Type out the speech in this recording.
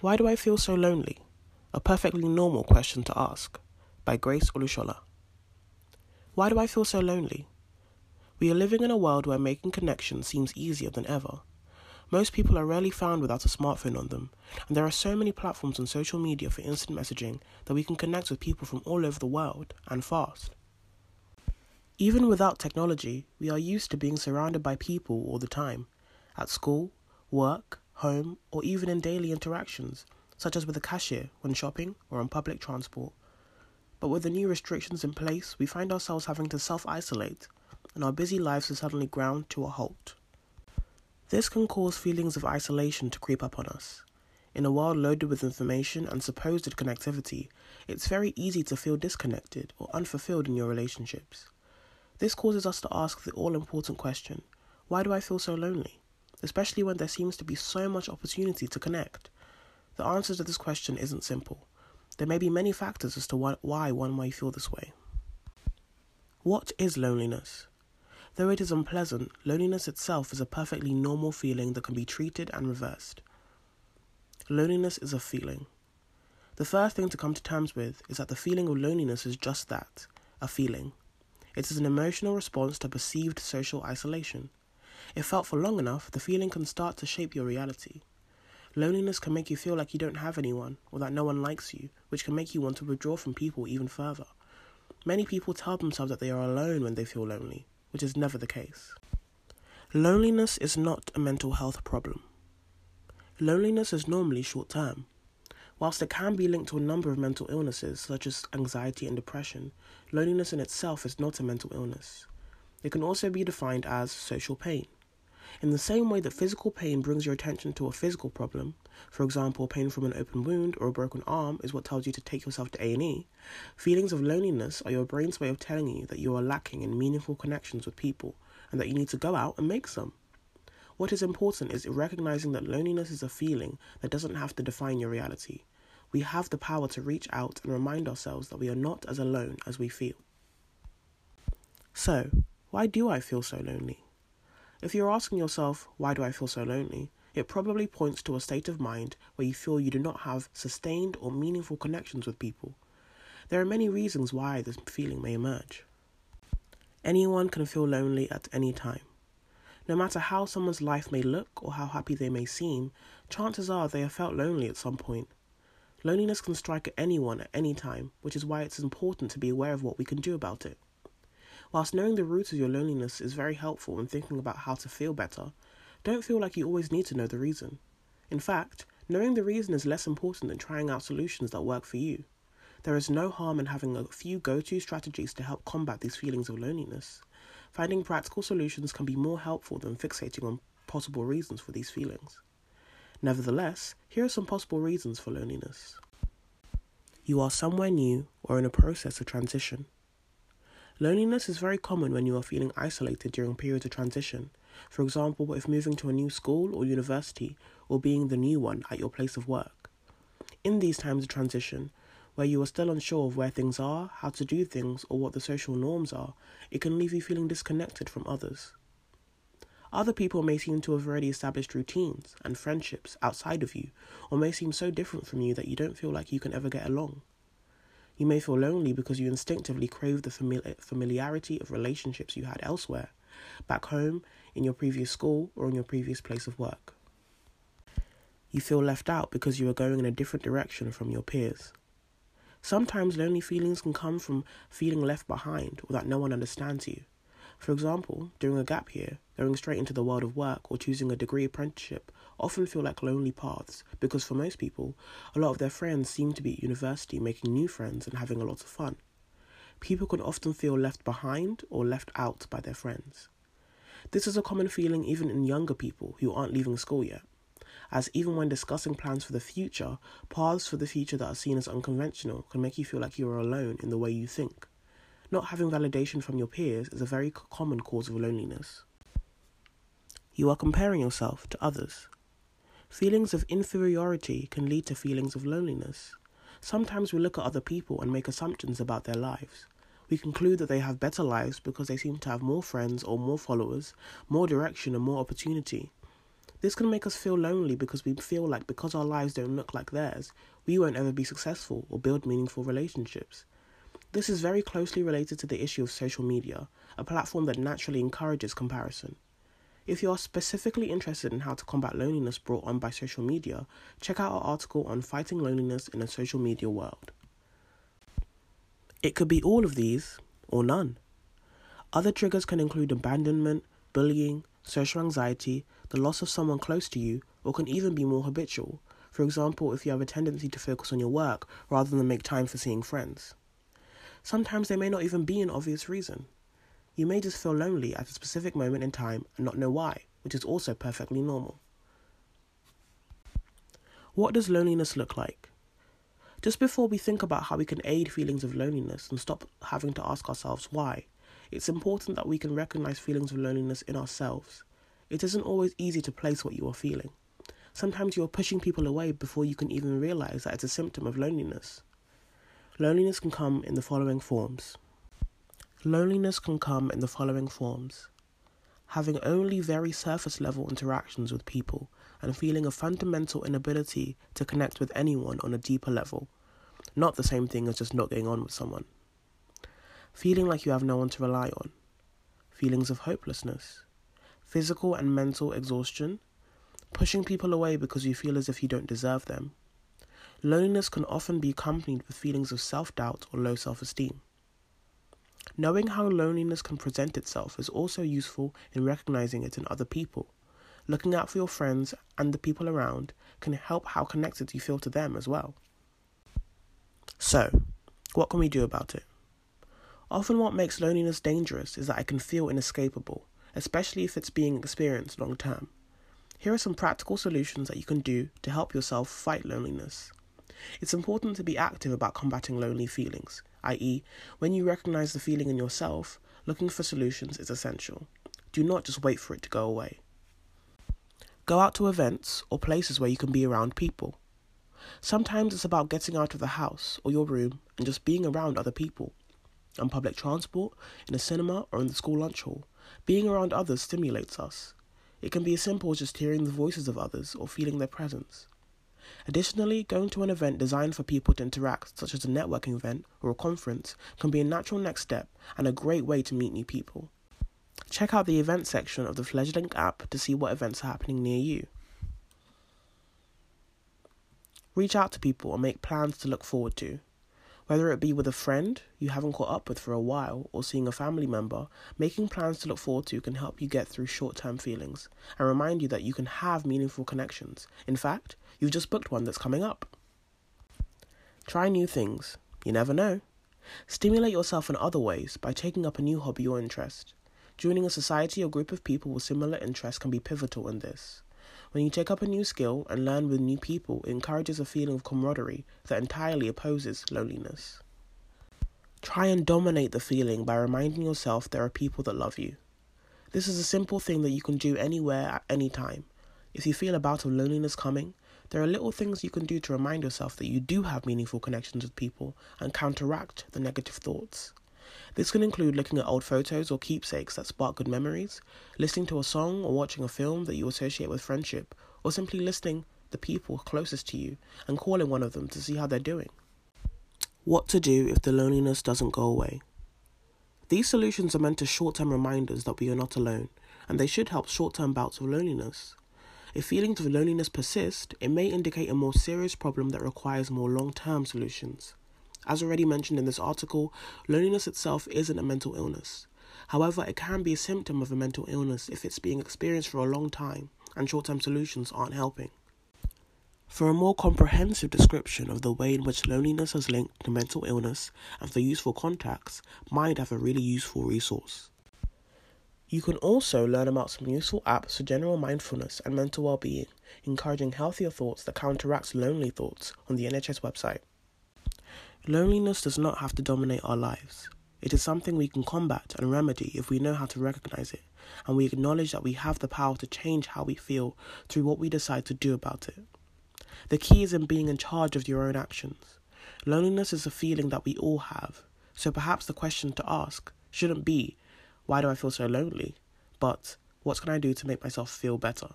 Why do I feel so lonely? A perfectly normal question to ask. By Grace Olushola. Why do I feel so lonely? We are living in a world where making connections seems easier than ever. Most people are rarely found without a smartphone on them, and there are so many platforms on social media for instant messaging that we can connect with people from all over the world and fast. Even without technology, we are used to being surrounded by people all the time at school, work, home, or even in daily interactions, such as with a cashier when shopping or on public transport. But with the new restrictions in place, we find ourselves having to self isolate, and our busy lives are suddenly ground to a halt. This can cause feelings of isolation to creep up on us. In a world loaded with information and supposed connectivity, it's very easy to feel disconnected or unfulfilled in your relationships. This causes us to ask the all important question why do I feel so lonely? Especially when there seems to be so much opportunity to connect? The answer to this question isn't simple. There may be many factors as to why one might feel this way. What is loneliness? Though it is unpleasant, loneliness itself is a perfectly normal feeling that can be treated and reversed. Loneliness is a feeling. The first thing to come to terms with is that the feeling of loneliness is just that a feeling. It is an emotional response to perceived social isolation. If felt for long enough, the feeling can start to shape your reality. Loneliness can make you feel like you don't have anyone or that no one likes you, which can make you want to withdraw from people even further. Many people tell themselves that they are alone when they feel lonely, which is never the case. Loneliness is not a mental health problem. Loneliness is normally short term. Whilst it can be linked to a number of mental illnesses, such as anxiety and depression, loneliness in itself is not a mental illness. It can also be defined as social pain. In the same way that physical pain brings your attention to a physical problem, for example, pain from an open wound or a broken arm is what tells you to take yourself to A&E, feelings of loneliness are your brain's way of telling you that you are lacking in meaningful connections with people and that you need to go out and make some. What is important is recognizing that loneliness is a feeling that doesn't have to define your reality. We have the power to reach out and remind ourselves that we are not as alone as we feel. So, why do I feel so lonely? If you're asking yourself, why do I feel so lonely? It probably points to a state of mind where you feel you do not have sustained or meaningful connections with people. There are many reasons why this feeling may emerge. Anyone can feel lonely at any time. No matter how someone's life may look or how happy they may seem, chances are they have felt lonely at some point. Loneliness can strike at anyone at any time, which is why it's important to be aware of what we can do about it. Whilst knowing the root of your loneliness is very helpful when thinking about how to feel better, don't feel like you always need to know the reason. In fact, knowing the reason is less important than trying out solutions that work for you. There is no harm in having a few go to strategies to help combat these feelings of loneliness. Finding practical solutions can be more helpful than fixating on possible reasons for these feelings. Nevertheless, here are some possible reasons for loneliness. You are somewhere new or in a process of transition. Loneliness is very common when you are feeling isolated during periods of transition. For example, if moving to a new school or university, or being the new one at your place of work. In these times of transition, where you are still unsure of where things are, how to do things, or what the social norms are, it can leave you feeling disconnected from others. Other people may seem to have already established routines and friendships outside of you, or may seem so different from you that you don't feel like you can ever get along. You may feel lonely because you instinctively crave the familiarity of relationships you had elsewhere, back home, in your previous school, or in your previous place of work. You feel left out because you are going in a different direction from your peers. Sometimes lonely feelings can come from feeling left behind or that no one understands you. For example, during a gap year, going straight into the world of work or choosing a degree apprenticeship often feel like lonely paths because for most people, a lot of their friends seem to be at university making new friends and having a lot of fun. People can often feel left behind or left out by their friends. This is a common feeling even in younger people who aren't leaving school yet, as even when discussing plans for the future, paths for the future that are seen as unconventional can make you feel like you are alone in the way you think. Not having validation from your peers is a very common cause of loneliness. You are comparing yourself to others. Feelings of inferiority can lead to feelings of loneliness. Sometimes we look at other people and make assumptions about their lives. We conclude that they have better lives because they seem to have more friends or more followers, more direction, and more opportunity. This can make us feel lonely because we feel like because our lives don't look like theirs, we won't ever be successful or build meaningful relationships. This is very closely related to the issue of social media, a platform that naturally encourages comparison. If you are specifically interested in how to combat loneliness brought on by social media, check out our article on fighting loneliness in a social media world. It could be all of these or none. Other triggers can include abandonment, bullying, social anxiety, the loss of someone close to you, or can even be more habitual. For example, if you have a tendency to focus on your work rather than make time for seeing friends. Sometimes there may not even be an obvious reason. You may just feel lonely at a specific moment in time and not know why, which is also perfectly normal. What does loneliness look like? Just before we think about how we can aid feelings of loneliness and stop having to ask ourselves why, it's important that we can recognize feelings of loneliness in ourselves. It isn't always easy to place what you are feeling. Sometimes you are pushing people away before you can even realize that it's a symptom of loneliness. Loneliness can come in the following forms. Loneliness can come in the following forms having only very surface level interactions with people and feeling a fundamental inability to connect with anyone on a deeper level, not the same thing as just not getting on with someone. Feeling like you have no one to rely on, feelings of hopelessness, physical and mental exhaustion, pushing people away because you feel as if you don't deserve them. Loneliness can often be accompanied with feelings of self doubt or low self esteem. Knowing how loneliness can present itself is also useful in recognizing it in other people. Looking out for your friends and the people around can help how connected you feel to them as well. So, what can we do about it? Often, what makes loneliness dangerous is that it can feel inescapable, especially if it's being experienced long term. Here are some practical solutions that you can do to help yourself fight loneliness. It's important to be active about combating lonely feelings, i.e., when you recognize the feeling in yourself, looking for solutions is essential. Do not just wait for it to go away. Go out to events or places where you can be around people. Sometimes it's about getting out of the house or your room and just being around other people. On public transport, in a cinema, or in the school lunch hall, being around others stimulates us. It can be as simple as just hearing the voices of others or feeling their presence. Additionally, going to an event designed for people to interact, such as a networking event or a conference, can be a natural next step and a great way to meet new people. Check out the event section of the Fledglink app to see what events are happening near you. Reach out to people and make plans to look forward to. Whether it be with a friend you haven't caught up with for a while or seeing a family member, making plans to look forward to can help you get through short term feelings and remind you that you can have meaningful connections. In fact, you've just booked one that's coming up. Try new things. You never know. Stimulate yourself in other ways by taking up a new hobby or interest. Joining a society or group of people with similar interests can be pivotal in this. When you take up a new skill and learn with new people, it encourages a feeling of camaraderie that entirely opposes loneliness. Try and dominate the feeling by reminding yourself there are people that love you. This is a simple thing that you can do anywhere at any time. If you feel a bout of loneliness coming, there are little things you can do to remind yourself that you do have meaningful connections with people and counteract the negative thoughts. This can include looking at old photos or keepsakes that spark good memories, listening to a song or watching a film that you associate with friendship, or simply listing the people closest to you and calling one of them to see how they're doing. What to do if the loneliness doesn't go away? These solutions are meant as short term reminders that we are not alone, and they should help short term bouts of loneliness. If feelings of loneliness persist, it may indicate a more serious problem that requires more long term solutions. As already mentioned in this article, loneliness itself isn't a mental illness. However, it can be a symptom of a mental illness if it's being experienced for a long time and short term solutions aren't helping. For a more comprehensive description of the way in which loneliness is linked to mental illness and for useful contacts, Mind have a really useful resource. You can also learn about some useful apps for general mindfulness and mental well being, encouraging healthier thoughts that counteract lonely thoughts on the NHS website. Loneliness does not have to dominate our lives. It is something we can combat and remedy if we know how to recognize it, and we acknowledge that we have the power to change how we feel through what we decide to do about it. The key is in being in charge of your own actions. Loneliness is a feeling that we all have, so perhaps the question to ask shouldn't be, why do I feel so lonely? But, what can I do to make myself feel better?